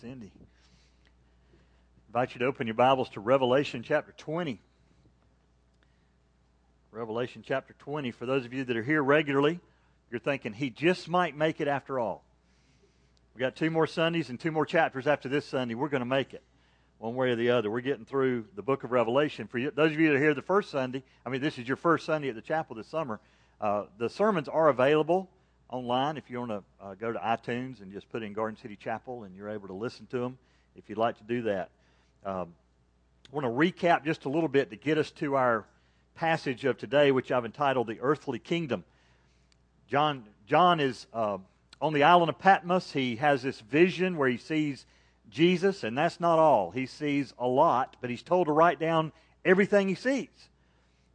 Cindy. I invite you to open your Bibles to Revelation chapter 20. Revelation chapter 20. For those of you that are here regularly, you're thinking, he just might make it after all. We've got two more Sundays and two more chapters after this Sunday. We're going to make it one way or the other. We're getting through the book of Revelation. For you, those of you that are here the first Sunday, I mean, this is your first Sunday at the chapel this summer. Uh, the sermons are available online if you want to uh, go to iTunes and just put in Garden City Chapel and you're able to listen to them if you'd like to do that. Um, I want to recap just a little bit to get us to our passage of today, which I've entitled The Earthly Kingdom. John, John is uh, on the island of Patmos. He has this vision where he sees Jesus, and that's not all. He sees a lot, but he's told to write down everything he sees.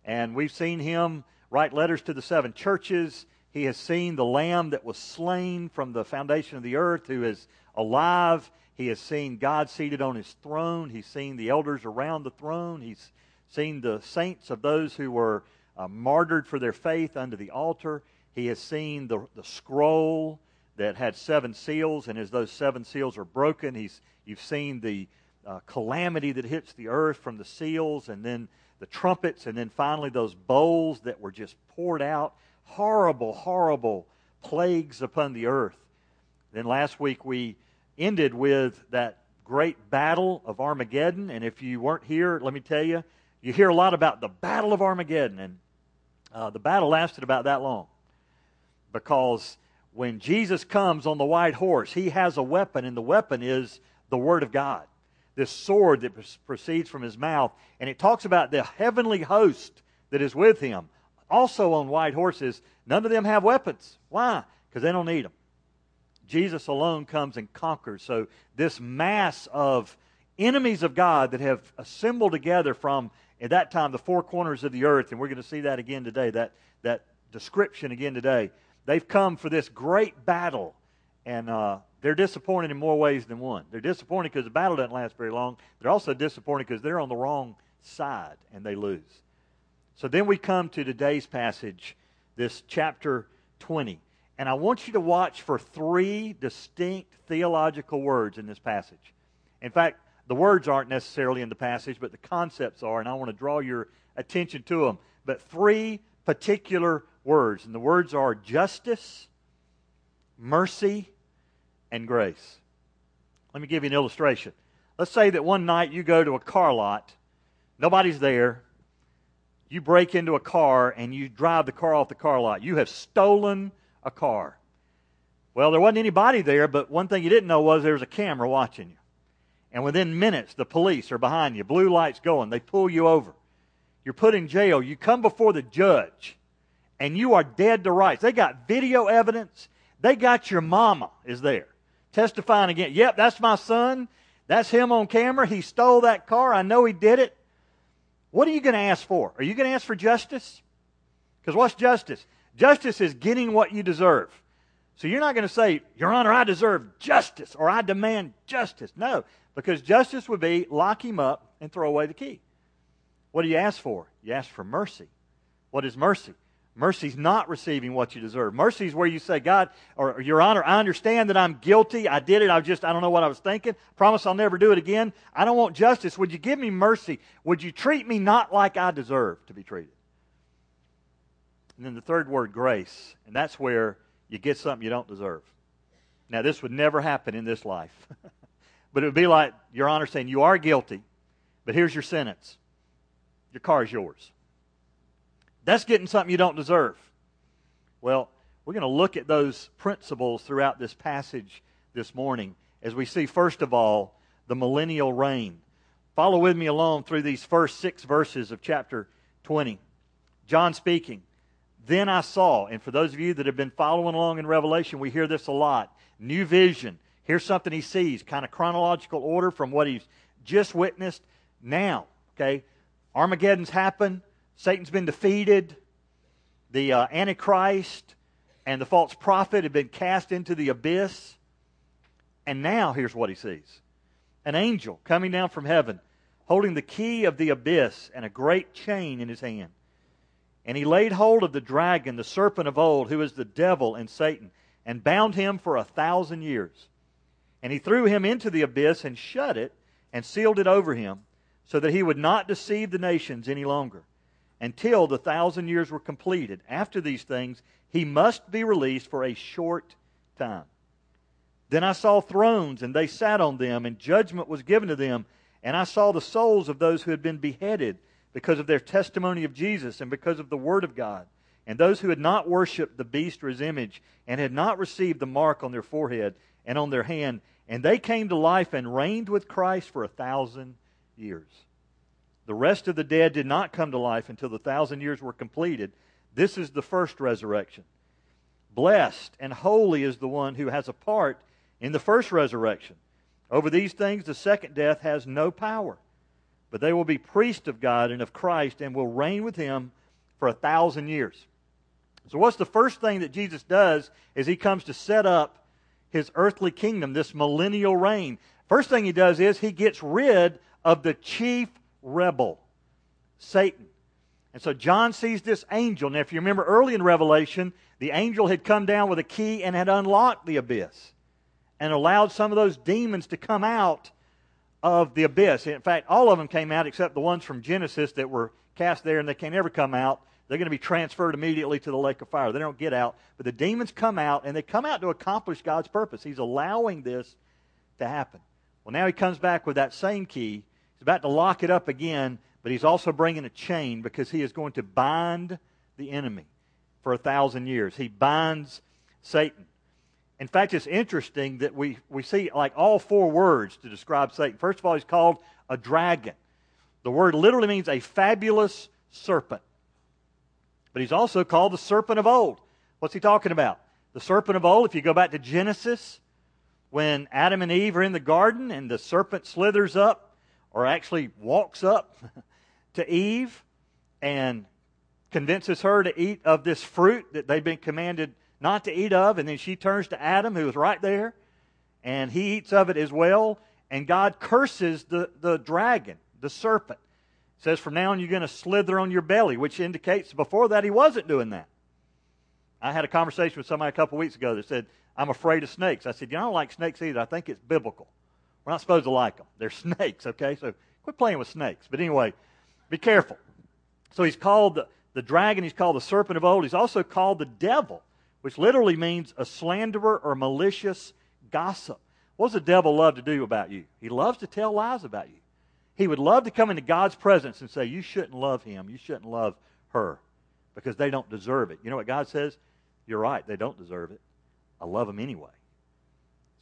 And we've seen him write letters to the seven churches. He has seen the Lamb that was slain from the foundation of the earth, who is alive. He has seen God seated on his throne. He's seen the elders around the throne. He's seen the saints of those who were uh, martyred for their faith under the altar. He has seen the, the scroll that had seven seals, and as those seven seals are broken, he's, you've seen the uh, calamity that hits the earth from the seals, and then the trumpets, and then finally those bowls that were just poured out horrible, horrible plagues upon the earth. Then last week we ended with that great battle of Armageddon. And if you weren't here, let me tell you, you hear a lot about the Battle of Armageddon. And uh, the battle lasted about that long. Because when Jesus comes on the white horse, he has a weapon, and the weapon is the Word of God. This sword that proceeds from his mouth. And it talks about the heavenly host that is with him also on white horses. None of them have weapons. Why? Because they don't need them. Jesus alone comes and conquers. So, this mass of enemies of God that have assembled together from, at that time, the four corners of the earth, and we're going to see that again today, that, that description again today. They've come for this great battle, and uh, they're disappointed in more ways than one. They're disappointed because the battle doesn't last very long. They're also disappointed because they're on the wrong side and they lose. So then we come to today's passage, this chapter 20. And I want you to watch for three distinct theological words in this passage. In fact, the words aren't necessarily in the passage, but the concepts are, and I want to draw your attention to them. But three particular words. And the words are justice, mercy, and grace. Let me give you an illustration. Let's say that one night you go to a car lot, nobody's there, you break into a car and you drive the car off the car lot. You have stolen a car. Well, there wasn't anybody there, but one thing you didn't know was there was a camera watching you. And within minutes, the police are behind you, blue lights going. They pull you over. You're put in jail. You come before the judge, and you are dead to rights. They got video evidence. They got your mama is there testifying again. Yep, that's my son. That's him on camera. He stole that car. I know he did it. What are you going to ask for? Are you going to ask for justice? Because what's justice? Justice is getting what you deserve. So you're not going to say, Your Honor, I deserve justice or I demand justice. No, because justice would be lock him up and throw away the key. What do you ask for? You ask for mercy. What is mercy? Mercy's not receiving what you deserve. Mercy is where you say, God, or Your Honor, I understand that I'm guilty. I did it. I just, I don't know what I was thinking. Promise I'll never do it again. I don't want justice. Would you give me mercy? Would you treat me not like I deserve to be treated? And then the third word, grace. And that's where you get something you don't deserve. Now, this would never happen in this life. but it would be like Your Honor saying, You are guilty, but here's your sentence. Your car is yours. That's getting something you don't deserve. Well, we're going to look at those principles throughout this passage this morning as we see, first of all, the millennial reign. Follow with me along through these first six verses of chapter 20. John speaking. Then I saw, and for those of you that have been following along in Revelation, we hear this a lot. New vision. Here's something he sees, kind of chronological order from what he's just witnessed now. Okay? Armageddon's happened. Satan's been defeated. The uh, Antichrist and the false prophet have been cast into the abyss. And now, here's what he sees an angel coming down from heaven, holding the key of the abyss and a great chain in his hand. And he laid hold of the dragon, the serpent of old, who is the devil and Satan, and bound him for a thousand years. And he threw him into the abyss and shut it and sealed it over him so that he would not deceive the nations any longer until the thousand years were completed. After these things, he must be released for a short time. Then I saw thrones, and they sat on them, and judgment was given to them. And I saw the souls of those who had been beheaded because of their testimony of Jesus and because of the Word of God, and those who had not worshipped the beast or his image, and had not received the mark on their forehead and on their hand. And they came to life and reigned with Christ for a thousand years. The rest of the dead did not come to life until the thousand years were completed. This is the first resurrection. Blessed and holy is the one who has a part in the first resurrection. Over these things, the second death has no power. But they will be priests of God and of Christ and will reign with him for a thousand years. So, what's the first thing that Jesus does is he comes to set up his earthly kingdom, this millennial reign. First thing he does is he gets rid of the chief rebel, Satan. And so John sees this angel. Now, if you remember early in Revelation, the angel had come down with a key and had unlocked the abyss and allowed some of those demons to come out of the abyss. In fact, all of them came out except the ones from Genesis that were cast there and they can never come out. They're going to be transferred immediately to the lake of fire. They don't get out. But the demons come out and they come out to accomplish God's purpose. He's allowing this to happen. Well, now he comes back with that same key He's about to lock it up again, but he's also bringing a chain because he is going to bind the enemy for a thousand years. He binds Satan. In fact, it's interesting that we, we see like all four words to describe Satan. First of all, he's called a dragon. The word literally means a fabulous serpent. But he's also called the serpent of old. What's he talking about? The serpent of old, if you go back to Genesis, when Adam and Eve are in the garden and the serpent slithers up or actually walks up to Eve and convinces her to eat of this fruit that they've been commanded not to eat of. And then she turns to Adam, who is right there, and he eats of it as well. And God curses the, the dragon, the serpent. says, From now on, you're going to slither on your belly, which indicates before that he wasn't doing that. I had a conversation with somebody a couple weeks ago that said, I'm afraid of snakes. I said, You know, I don't like snakes either. I think it's biblical. We're not supposed to like them. They're snakes, okay? So quit playing with snakes. But anyway, be careful. So he's called the, the dragon, he's called the serpent of old. He's also called the devil, which literally means a slanderer or malicious gossip. What does the devil love to do about you? He loves to tell lies about you. He would love to come into God's presence and say, You shouldn't love him. You shouldn't love her because they don't deserve it. You know what God says? You're right. They don't deserve it. I love them anyway.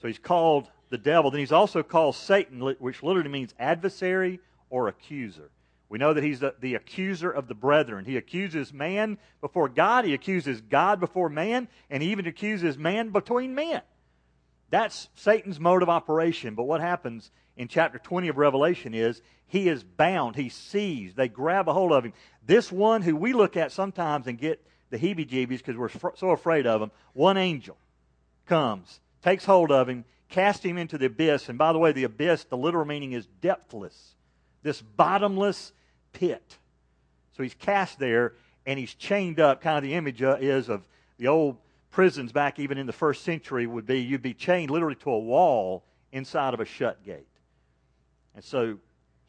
So he's called the devil. Then he's also called Satan, which literally means adversary or accuser. We know that he's the, the, accuser of the brethren. He accuses man before God, he accuses God before man, and he even accuses man between men. That's Satan's mode of operation. But what happens in chapter 20 of Revelation is he is bound, he's seized, they grab a hold of him. This one who we look at sometimes and get the heebie jeebies because we're so afraid of him, one angel comes, takes hold of him, casts him into the abyss. And by the way, the abyss, the literal meaning is depthless, this bottomless pit. So he's cast there and he's chained up. Kind of the image uh, is of the old prisons back even in the first century would be you'd be chained literally to a wall inside of a shut gate. And so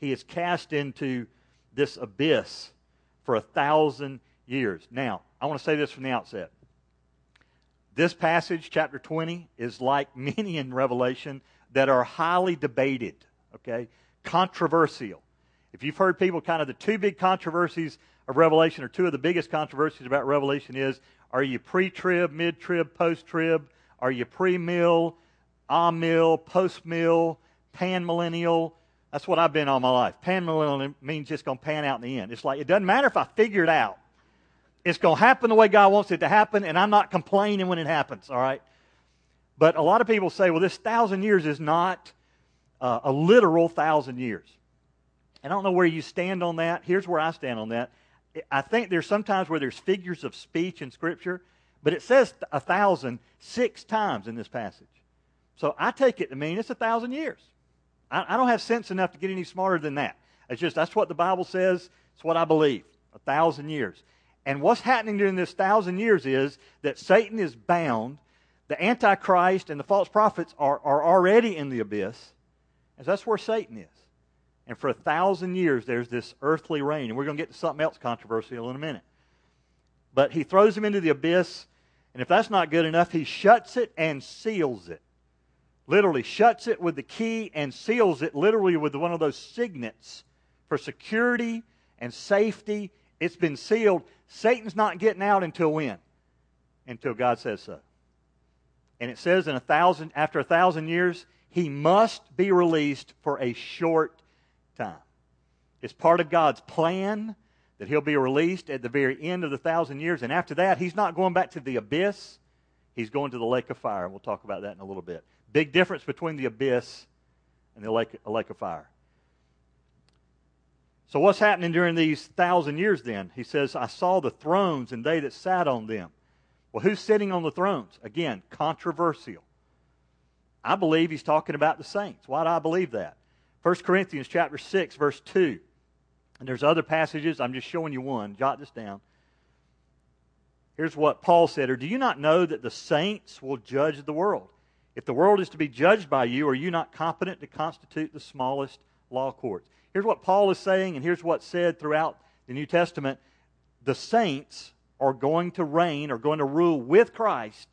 he is cast into this abyss for a thousand years. Now, I want to say this from the outset. This passage, chapter 20, is like many in Revelation that are highly debated, okay? Controversial. If you've heard people kind of the two big controversies of Revelation, or two of the biggest controversies about Revelation is are you pre trib, mid trib, post trib? Are you pre mill, a mill, post mill, pan millennial? That's what I've been all my life. Pan millennial means just going to pan out in the end. It's like it doesn't matter if I figure it out. It's going to happen the way God wants it to happen, and I'm not complaining when it happens, all right? But a lot of people say, well, this thousand years is not uh, a literal thousand years. I don't know where you stand on that. Here's where I stand on that. I think there's sometimes where there's figures of speech in Scripture, but it says a thousand six times in this passage. So I take it to mean it's a thousand years. I, I don't have sense enough to get any smarter than that. It's just that's what the Bible says. It's what I believe. A thousand years. And what's happening during this thousand years is that Satan is bound. The Antichrist and the false prophets are, are already in the abyss, and that's where Satan is. And for a thousand years, there's this earthly reign. And we're going to get to something else controversial in a minute. But he throws him into the abyss, and if that's not good enough, he shuts it and seals it. Literally, shuts it with the key and seals it literally with one of those signets for security and safety. It's been sealed. Satan's not getting out until when? Until God says so. And it says in a thousand after a thousand years, he must be released for a short time. It's part of God's plan that he'll be released at the very end of the thousand years. And after that, he's not going back to the abyss, he's going to the lake of fire. We'll talk about that in a little bit. Big difference between the abyss and the lake, lake of fire. So, what's happening during these thousand years then? He says, I saw the thrones and they that sat on them. Well, who's sitting on the thrones? Again, controversial. I believe he's talking about the saints. Why do I believe that? 1 Corinthians chapter 6, verse 2. And there's other passages. I'm just showing you one. Jot this down. Here's what Paul said Or do you not know that the saints will judge the world? If the world is to be judged by you, are you not competent to constitute the smallest law courts? Here's what Paul is saying, and here's what's said throughout the New Testament. The saints are going to reign, are going to rule with Christ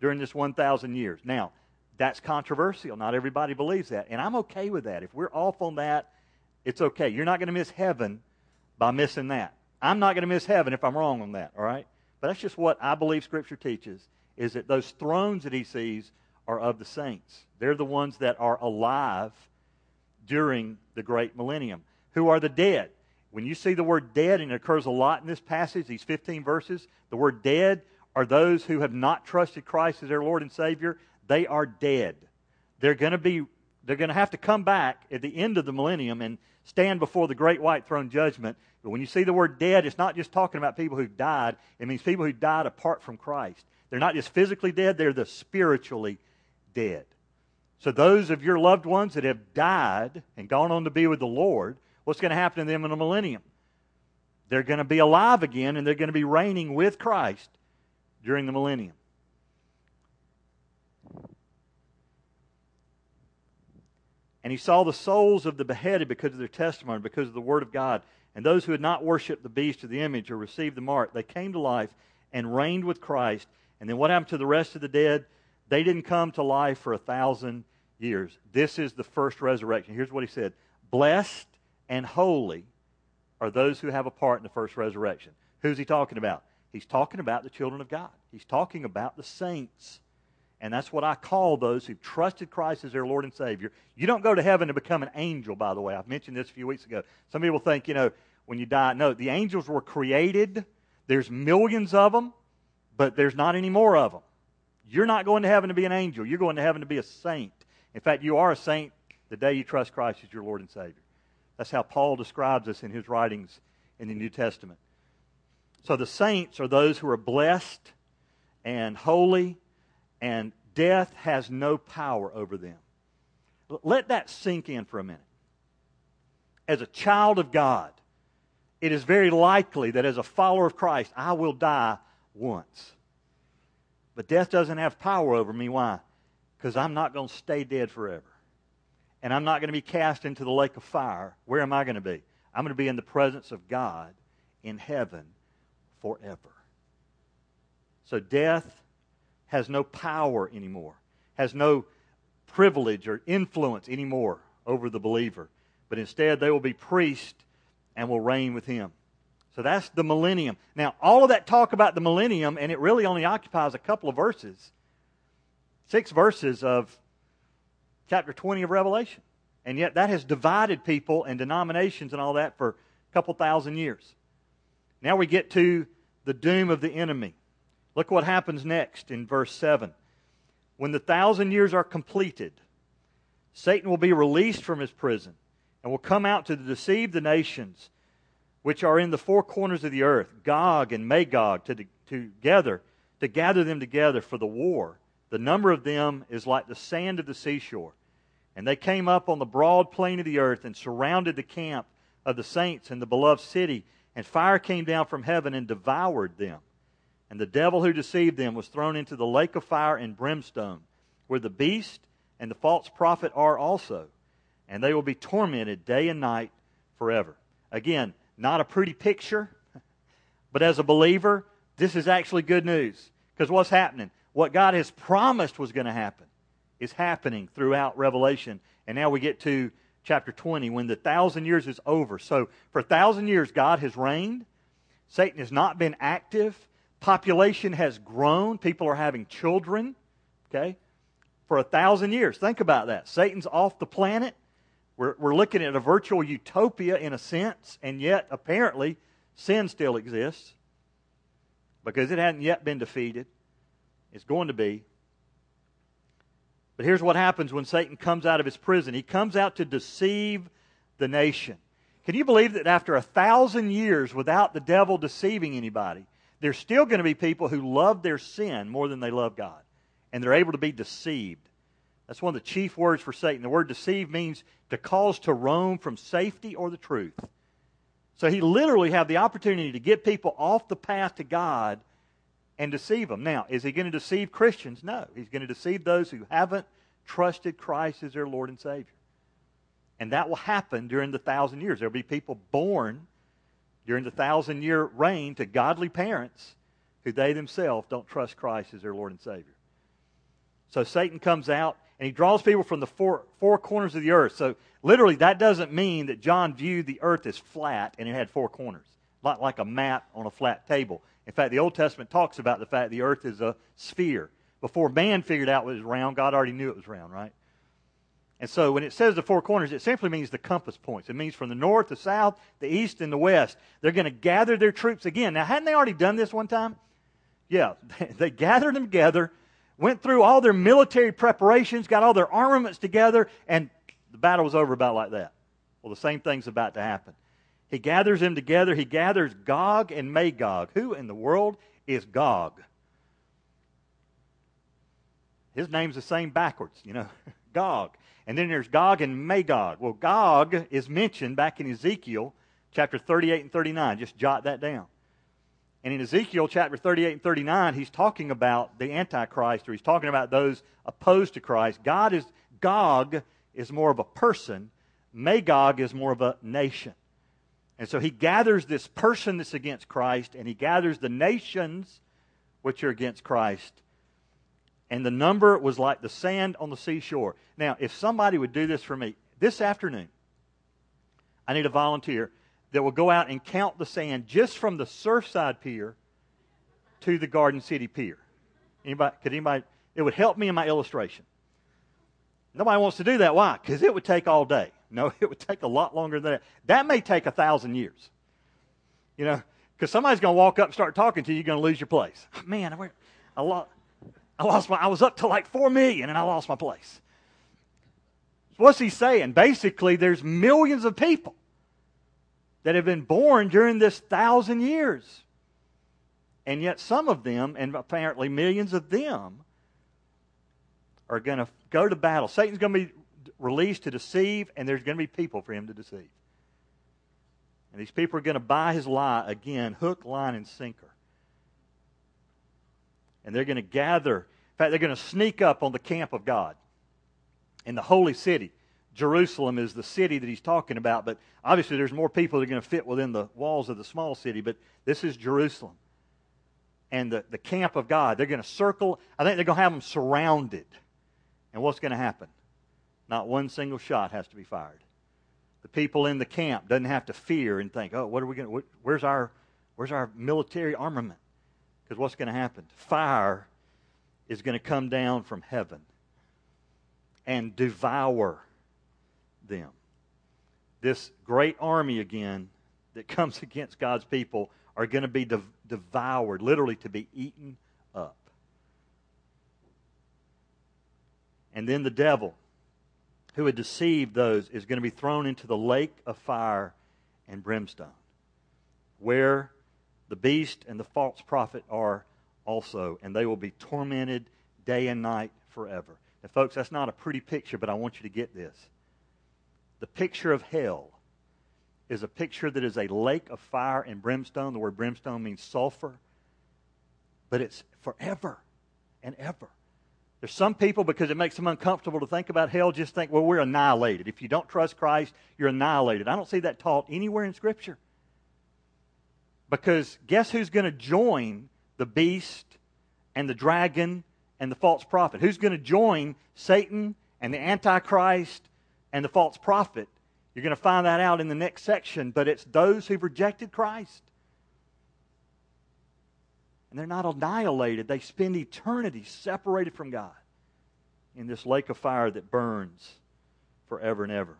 during this 1,000 years. Now, that's controversial. Not everybody believes that. And I'm okay with that. If we're off on that, it's okay. You're not going to miss heaven by missing that. I'm not going to miss heaven if I'm wrong on that, all right? But that's just what I believe Scripture teaches, is that those thrones that he sees are of the saints. They're the ones that are alive during the great millennium. Who are the dead? When you see the word dead, and it occurs a lot in this passage, these 15 verses, the word dead are those who have not trusted Christ as their Lord and Savior. They are dead. They're going to be they're going to have to come back at the end of the millennium and stand before the great white throne judgment. But when you see the word dead, it's not just talking about people who died. It means people who died apart from Christ. They're not just physically dead, they're the spiritually dead. So those of your loved ones that have died and gone on to be with the Lord, what's going to happen to them in the millennium? They're going to be alive again and they're going to be reigning with Christ during the millennium. And he saw the souls of the beheaded because of their testimony, because of the word of God. And those who had not worshipped the beast or the image or received the mark, they came to life and reigned with Christ. And then what happened to the rest of the dead? They didn't come to life for a thousand years. This is the first resurrection. Here's what he said Blessed and holy are those who have a part in the first resurrection. Who's he talking about? He's talking about the children of God. He's talking about the saints. And that's what I call those who've trusted Christ as their Lord and Savior. You don't go to heaven to become an angel, by the way. I've mentioned this a few weeks ago. Some people think, you know, when you die, no, the angels were created. There's millions of them, but there's not any more of them. You're not going to heaven to be an angel. You're going to heaven to be a saint. In fact, you are a saint the day you trust Christ as your Lord and Savior. That's how Paul describes us in his writings in the New Testament. So the saints are those who are blessed and holy and death has no power over them. Let that sink in for a minute. As a child of God, it is very likely that as a follower of Christ, I will die once. But death doesn't have power over me. Why? Because I'm not going to stay dead forever. And I'm not going to be cast into the lake of fire. Where am I going to be? I'm going to be in the presence of God in heaven forever. So death has no power anymore, has no privilege or influence anymore over the believer. But instead, they will be priests and will reign with him. So that's the millennium. Now, all of that talk about the millennium, and it really only occupies a couple of verses six verses of chapter 20 of Revelation. And yet, that has divided people and denominations and all that for a couple thousand years. Now we get to the doom of the enemy. Look what happens next in verse 7. When the thousand years are completed, Satan will be released from his prison and will come out to deceive the nations which are in the four corners of the earth, Gog and Magog, to, together, to gather them together for the war. The number of them is like the sand of the seashore. And they came up on the broad plain of the earth and surrounded the camp of the saints in the beloved city, and fire came down from heaven and devoured them. And the devil who deceived them was thrown into the lake of fire and brimstone, where the beast and the false prophet are also. And they will be tormented day and night forever. Again, not a pretty picture, but as a believer, this is actually good news. Because what's happening? What God has promised was going to happen is happening throughout Revelation. And now we get to chapter 20 when the thousand years is over. So for a thousand years, God has reigned. Satan has not been active. Population has grown. People are having children. Okay? For a thousand years. Think about that. Satan's off the planet. We're, we're looking at a virtual utopia in a sense, and yet apparently sin still exists because it hadn't yet been defeated. It's going to be. But here's what happens when Satan comes out of his prison he comes out to deceive the nation. Can you believe that after a thousand years without the devil deceiving anybody, there's still going to be people who love their sin more than they love God? And they're able to be deceived. That's one of the chief words for Satan. The word deceive means to cause to roam from safety or the truth. So he literally had the opportunity to get people off the path to God and deceive them. Now, is he going to deceive Christians? No. He's going to deceive those who haven't trusted Christ as their Lord and Savior. And that will happen during the thousand years. There will be people born during the thousand year reign to godly parents who they themselves don't trust Christ as their Lord and Savior. So Satan comes out and he draws people from the four, four corners of the earth. So literally, that doesn't mean that John viewed the earth as flat and it had four corners, not like a map on a flat table. In fact, the Old Testament talks about the fact the earth is a sphere. Before man figured out it was round, God already knew it was round, right? And so when it says the four corners, it simply means the compass points. It means from the north, the south, the east, and the west. They're going to gather their troops again. Now, hadn't they already done this one time? Yeah, they gathered them together, went through all their military preparations, got all their armaments together, and the battle was over about like that. Well, the same thing's about to happen. He gathers them together. He gathers Gog and Magog. Who in the world is Gog? His name's the same backwards, you know, Gog. And then there's Gog and Magog. Well, Gog is mentioned back in Ezekiel chapter 38 and 39. Just jot that down. And in Ezekiel chapter 38 and 39, he's talking about the Antichrist, or he's talking about those opposed to Christ. God is Gog is more of a person. Magog is more of a nation. And so he gathers this person that's against Christ, and he gathers the nations which are against Christ. And the number was like the sand on the seashore. Now, if somebody would do this for me this afternoon, I need a volunteer that will go out and count the sand just from the Surfside Pier to the Garden City Pier. Anybody? Could anybody? It would help me in my illustration. Nobody wants to do that. Why? Because it would take all day. No, it would take a lot longer than that. That may take a thousand years. You know, because somebody's going to walk up and start talking to you, you're going to lose your place. Man, I, I lost my, I was up to like four million and I lost my place. What's he saying? Basically, there's millions of people that have been born during this thousand years. And yet, some of them, and apparently millions of them, are going to go to battle. Satan's going to be released to deceive, and there's going to be people for him to deceive. And these people are going to buy his lie again, hook, line, and sinker. And they're going to gather. In fact, they're going to sneak up on the camp of God in the holy city. Jerusalem is the city that he's talking about, but obviously there's more people that are going to fit within the walls of the small city, but this is Jerusalem. And the, the camp of God, they're going to circle. I think they're going to have them surrounded. And what's going to happen? Not one single shot has to be fired. The people in the camp doesn't have to fear and think, "Oh, what are we going to? Where's our, where's our military armament?" Because what's going to happen? Fire is going to come down from heaven and devour them. This great army again that comes against God's people are going to be de- devoured, literally to be eaten up. And then the devil who had deceived those is going to be thrown into the lake of fire and brimstone, where the beast and the false prophet are also, and they will be tormented day and night forever. Now, folks, that's not a pretty picture, but I want you to get this. The picture of hell is a picture that is a lake of fire and brimstone. The word brimstone means sulfur. but it's forever and ever. There's some people, because it makes them uncomfortable to think about hell, just think, well, we're annihilated. If you don't trust Christ, you're annihilated. I don't see that taught anywhere in Scripture. Because guess who's going to join the beast and the dragon and the false prophet? Who's going to join Satan and the Antichrist and the false prophet? You're going to find that out in the next section, but it's those who've rejected Christ. And they're not annihilated, they spend eternity separated from God in this lake of fire that burns forever and ever.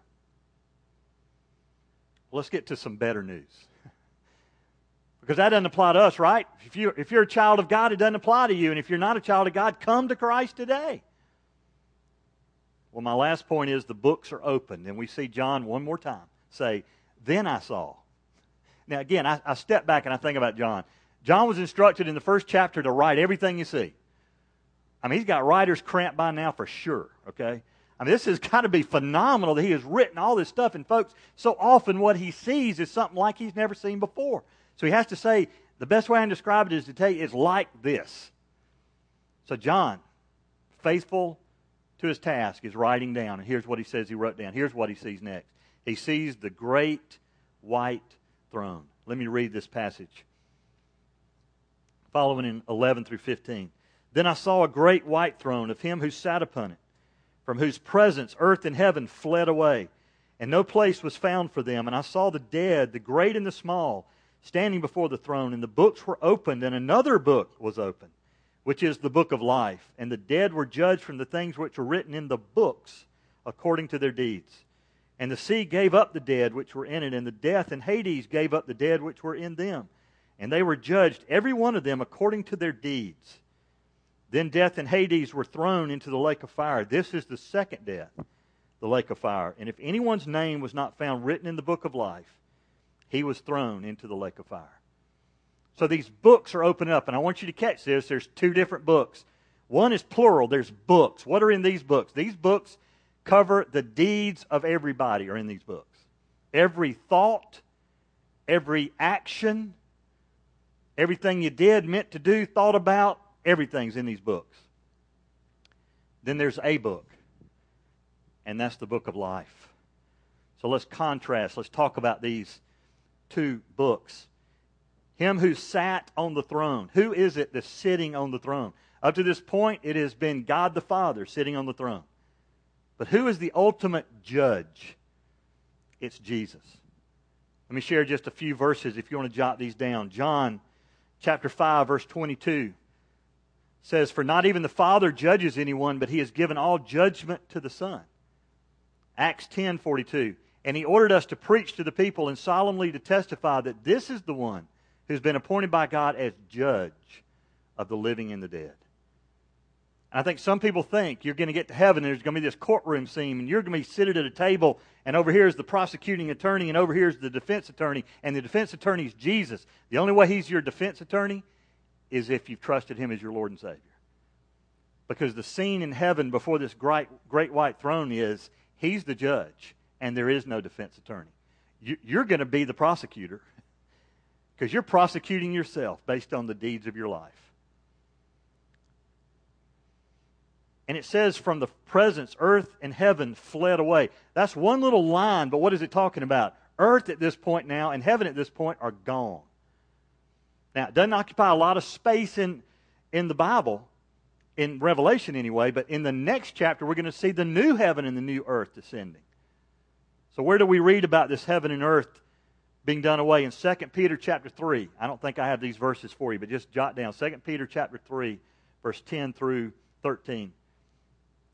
Let's get to some better news. Because that doesn't apply to us, right? If, you, if you're a child of God, it doesn't apply to you. And if you're not a child of God, come to Christ today. Well, my last point is the books are opened. And we see John one more time say, Then I saw. Now, again, I, I step back and I think about John. John was instructed in the first chapter to write everything you see. I mean, he's got writer's cramp by now for sure, okay? I mean, this has got to be phenomenal that he has written all this stuff. And, folks, so often what he sees is something like he's never seen before. So he has to say, the best way I can describe it is to tell you it's like this. So, John, faithful to his task, is writing down. And here's what he says he wrote down. Here's what he sees next. He sees the great white throne. Let me read this passage following in 11 through 15. Then I saw a great white throne of him who sat upon it, from whose presence earth and heaven fled away, and no place was found for them. And I saw the dead, the great and the small, standing before the throne, and the books were opened, and another book was opened, which is the book of life. And the dead were judged from the things which were written in the books according to their deeds. And the sea gave up the dead which were in it, and the death and Hades gave up the dead which were in them and they were judged, every one of them, according to their deeds. Then death and Hades were thrown into the lake of fire. This is the second death, the lake of fire. And if anyone's name was not found written in the book of life, he was thrown into the lake of fire. So these books are open up, and I want you to catch this. There's two different books. One is plural, there's books. What are in these books? These books cover the deeds of everybody, are in these books. Every thought, every action, Everything you did, meant to do, thought about, everything's in these books. Then there's a book, and that's the book of life. So let's contrast. Let's talk about these two books. Him who sat on the throne. Who is it that's sitting on the throne? Up to this point, it has been God the Father sitting on the throne. But who is the ultimate judge? It's Jesus. Let me share just a few verses if you want to jot these down. John chapter 5, verse 22 says, For not even the Father judges anyone, but he has given all judgment to the Son. Acts 10 42. And he ordered us to preach to the people and solemnly to testify that this is the one who's been appointed by God as judge of the living and the dead. I think some people think you're going to get to heaven and there's going to be this courtroom scene and you're going to be seated at a table and over here is the prosecuting attorney and over here is the defense attorney and the defense attorney is Jesus. The only way he's your defense attorney is if you've trusted him as your Lord and Savior. Because the scene in heaven before this great, great white throne is he's the judge and there is no defense attorney. You're going to be the prosecutor because you're prosecuting yourself based on the deeds of your life. And it says, from the presence, earth and heaven fled away. That's one little line, but what is it talking about? Earth at this point now and heaven at this point are gone. Now, it doesn't occupy a lot of space in, in the Bible, in Revelation anyway, but in the next chapter, we're going to see the new heaven and the new earth descending. So, where do we read about this heaven and earth being done away? In 2 Peter chapter 3. I don't think I have these verses for you, but just jot down 2 Peter chapter 3, verse 10 through 13.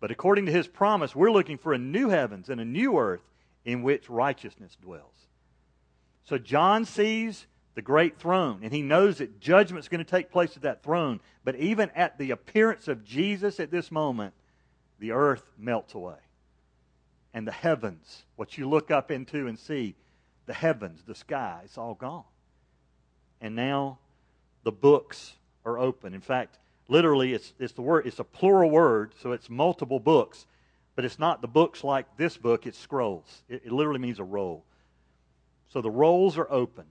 But according to his promise, we're looking for a new heavens and a new earth in which righteousness dwells. So John sees the great throne, and he knows that judgment's going to take place at that throne. But even at the appearance of Jesus at this moment, the earth melts away. And the heavens, what you look up into and see, the heavens, the sky, it's all gone. And now the books are open. In fact, literally it's, it's the word it's a plural word, so it's multiple books. But it's not the books like this book, it's scrolls. It, it literally means a roll. So the rolls are opened.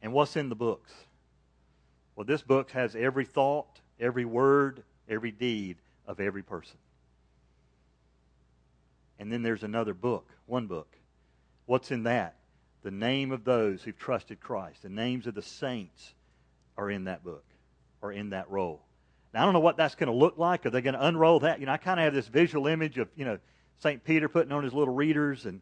And what's in the books? Well, this book has every thought, every word, every deed of every person. And then there's another book, one book. What's in that? The name of those who've trusted Christ. The names of the saints are in that book or in that roll. Now, I don't know what that's going to look like. Are they going to unroll that? You know, I kind of have this visual image of, you know, St. Peter putting on his little readers and,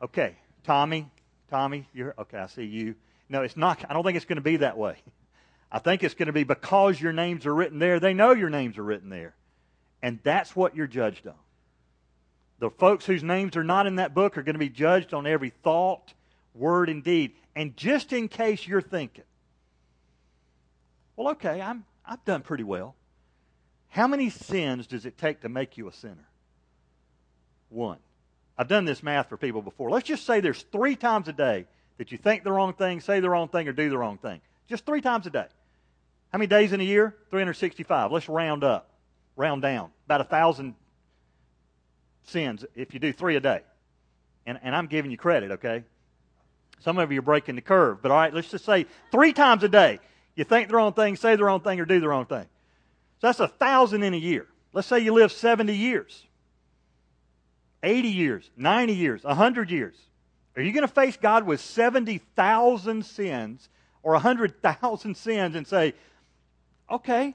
okay, Tommy, Tommy, you're, okay, I see you. No, it's not, I don't think it's going to be that way. I think it's going to be because your names are written there, they know your names are written there. And that's what you're judged on. The folks whose names are not in that book are going to be judged on every thought, word, and deed. And just in case you're thinking, well, okay, I'm, I've done pretty well. How many sins does it take to make you a sinner? One. I've done this math for people before. Let's just say there's three times a day that you think the wrong thing, say the wrong thing, or do the wrong thing. Just three times a day. How many days in a year? 365. Let's round up, round down. About a thousand sins if you do three a day. And, and I'm giving you credit, okay? Some of you are breaking the curve. But all right, let's just say three times a day you think the wrong thing, say the wrong thing, or do the wrong thing. So that's a thousand in a year. Let's say you live 70 years, 80 years, 90 years, 100 years. Are you going to face God with 70,000 sins or 100,000 sins and say, okay,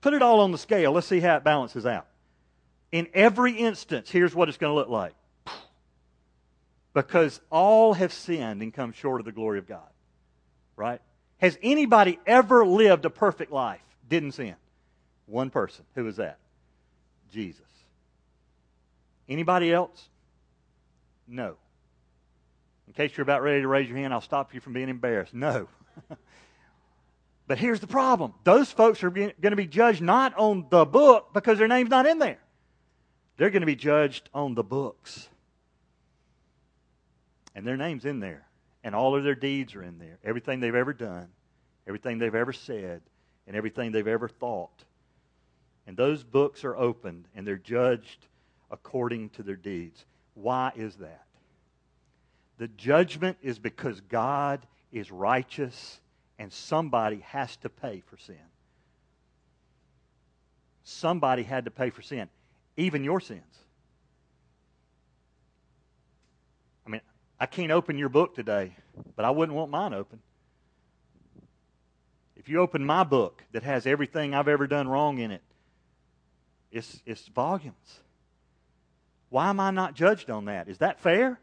put it all on the scale. Let's see how it balances out. In every instance, here's what it's going to look like. Because all have sinned and come short of the glory of God. Right? Has anybody ever lived a perfect life? Didn't sin. One person. Who was that? Jesus. Anybody else? No. In case you're about ready to raise your hand, I'll stop you from being embarrassed. No. but here's the problem those folks are going to be judged not on the book because their name's not in there. They're going to be judged on the books. And their name's in there. And all of their deeds are in there. Everything they've ever done, everything they've ever said, and everything they've ever thought. And those books are opened and they're judged according to their deeds. Why is that? The judgment is because God is righteous and somebody has to pay for sin. Somebody had to pay for sin even your sins. I mean, I can't open your book today, but I wouldn't want mine open. If you open my book that has everything I've ever done wrong in it, it's, it's volumes. Why am I not judged on that? Is that fair?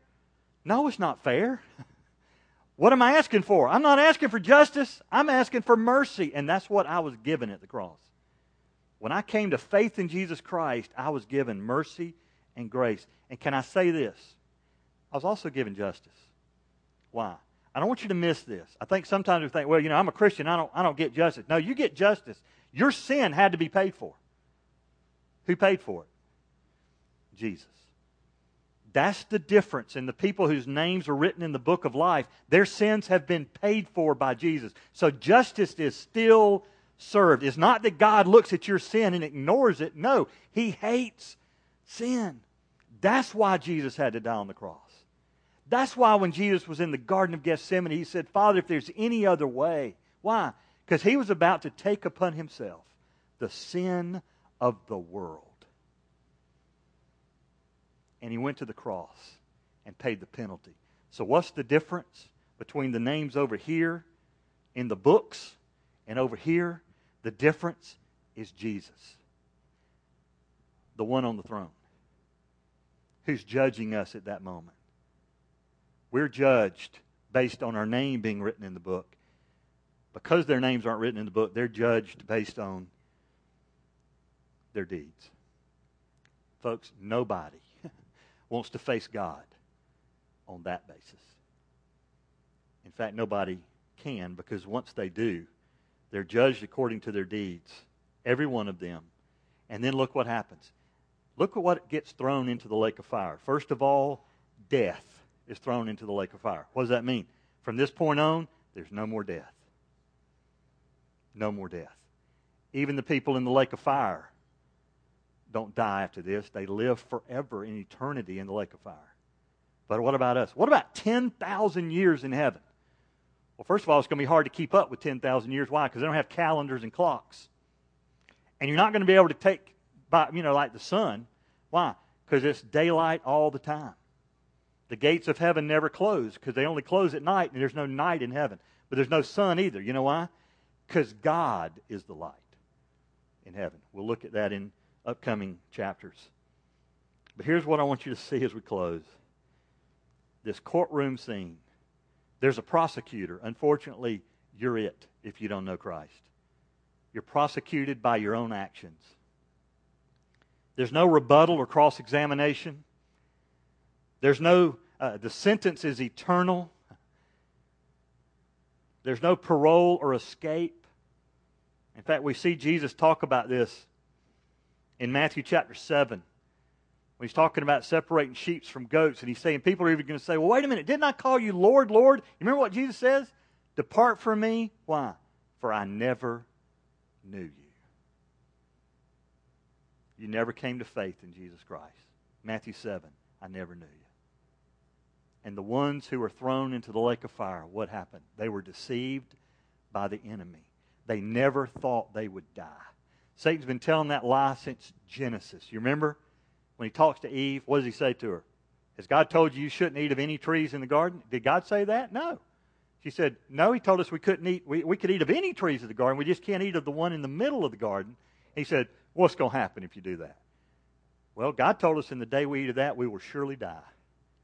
No, it's not fair. what am I asking for? I'm not asking for justice. I'm asking for mercy. And that's what I was given at the cross. When I came to faith in Jesus Christ, I was given mercy and grace. And can I say this? I was also given justice. Why? I don't want you to miss this. I think sometimes we think, well, you know, I'm a Christian, I don't, I don't get justice. No, you get justice. Your sin had to be paid for. Who paid for it? Jesus. That's the difference in the people whose names are written in the book of life. Their sins have been paid for by Jesus. So justice is still served. It's not that God looks at your sin and ignores it. No, He hates sin. That's why Jesus had to die on the cross. That's why when Jesus was in the Garden of Gethsemane, He said, Father, if there's any other way. Why? Because He was about to take upon Himself the sin of the world. And He went to the cross and paid the penalty. So, what's the difference between the names over here in the books and over here the difference is Jesus, the one on the throne, who's judging us at that moment. We're judged based on our name being written in the book. Because their names aren't written in the book, they're judged based on their deeds. Folks, nobody wants to face God on that basis. In fact, nobody can because once they do, they're judged according to their deeds, every one of them. And then look what happens. Look at what gets thrown into the lake of fire. First of all, death is thrown into the lake of fire. What does that mean? From this point on, there's no more death. No more death. Even the people in the lake of fire don't die after this. They live forever in eternity in the lake of fire. But what about us? What about 10,000 years in heaven? Well, first of all, it's going to be hard to keep up with 10,000 years. Why? Because they don't have calendars and clocks. And you're not going to be able to take, by, you know, like the sun. Why? Because it's daylight all the time. The gates of heaven never close because they only close at night, and there's no night in heaven. But there's no sun either. You know why? Because God is the light in heaven. We'll look at that in upcoming chapters. But here's what I want you to see as we close this courtroom scene. There's a prosecutor. Unfortunately, you're it if you don't know Christ. You're prosecuted by your own actions. There's no rebuttal or cross examination. There's no, uh, the sentence is eternal. There's no parole or escape. In fact, we see Jesus talk about this in Matthew chapter 7 when he's talking about separating sheep from goats, and he's saying, people are even going to say, well, wait a minute, didn't I call you Lord, Lord? You remember what Jesus says? Depart from me. Why? For I never knew you. You never came to faith in Jesus Christ. Matthew 7, I never knew you. And the ones who were thrown into the lake of fire, what happened? They were deceived by the enemy. They never thought they would die. Satan's been telling that lie since Genesis. You remember? when he talks to Eve, what does he say to her? Has God told you you shouldn't eat of any trees in the garden? Did God say that? No. She said, No, he told us we couldn't eat, we, we could eat of any trees of the garden. We just can't eat of the one in the middle of the garden. He said, What's going to happen if you do that? Well, God told us in the day we eat of that, we will surely die.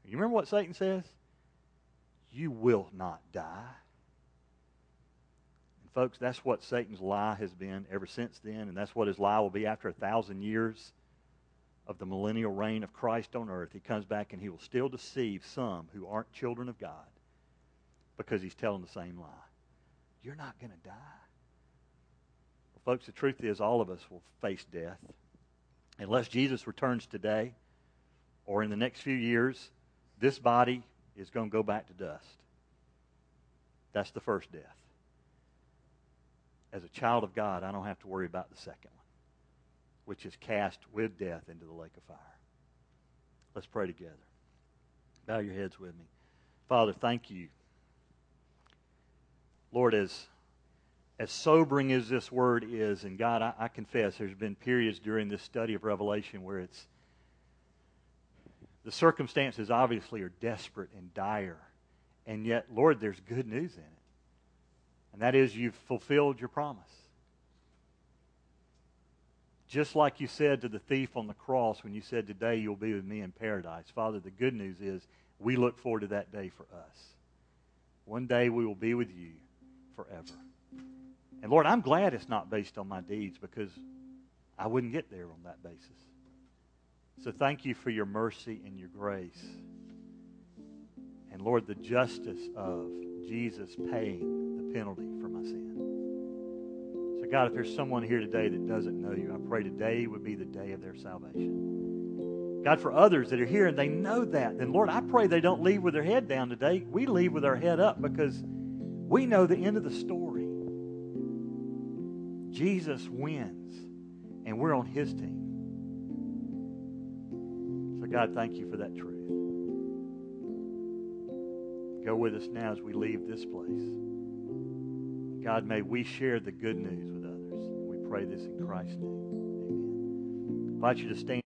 You remember what Satan says? You will not die. And folks, that's what Satan's lie has been ever since then, and that's what his lie will be after a thousand years of the millennial reign of Christ on earth, he comes back and he will still deceive some who aren't children of God because he's telling the same lie. You're not going to die. Well, folks, the truth is all of us will face death. Unless Jesus returns today or in the next few years, this body is going to go back to dust. That's the first death. As a child of God, I don't have to worry about the second one which is cast with death into the lake of fire. Let's pray together. Bow your heads with me. Father, thank you. Lord, as, as sobering as this word is, and God, I, I confess there's been periods during this study of Revelation where it's the circumstances obviously are desperate and dire. And yet, Lord, there's good news in it. And that is you've fulfilled your promise. Just like you said to the thief on the cross when you said, Today you'll be with me in paradise. Father, the good news is we look forward to that day for us. One day we will be with you forever. And Lord, I'm glad it's not based on my deeds because I wouldn't get there on that basis. So thank you for your mercy and your grace. And Lord, the justice of Jesus paying the penalty for my sin. So, God, if there's someone here today that doesn't know you, I pray today would be the day of their salvation. God, for others that are here and they know that, then Lord, I pray they don't leave with their head down today. We leave with our head up because we know the end of the story. Jesus wins, and we're on his team. So, God, thank you for that truth. Go with us now as we leave this place. God, may we share the good news with others. We pray this in Christ's name. Amen. I invite you to stand.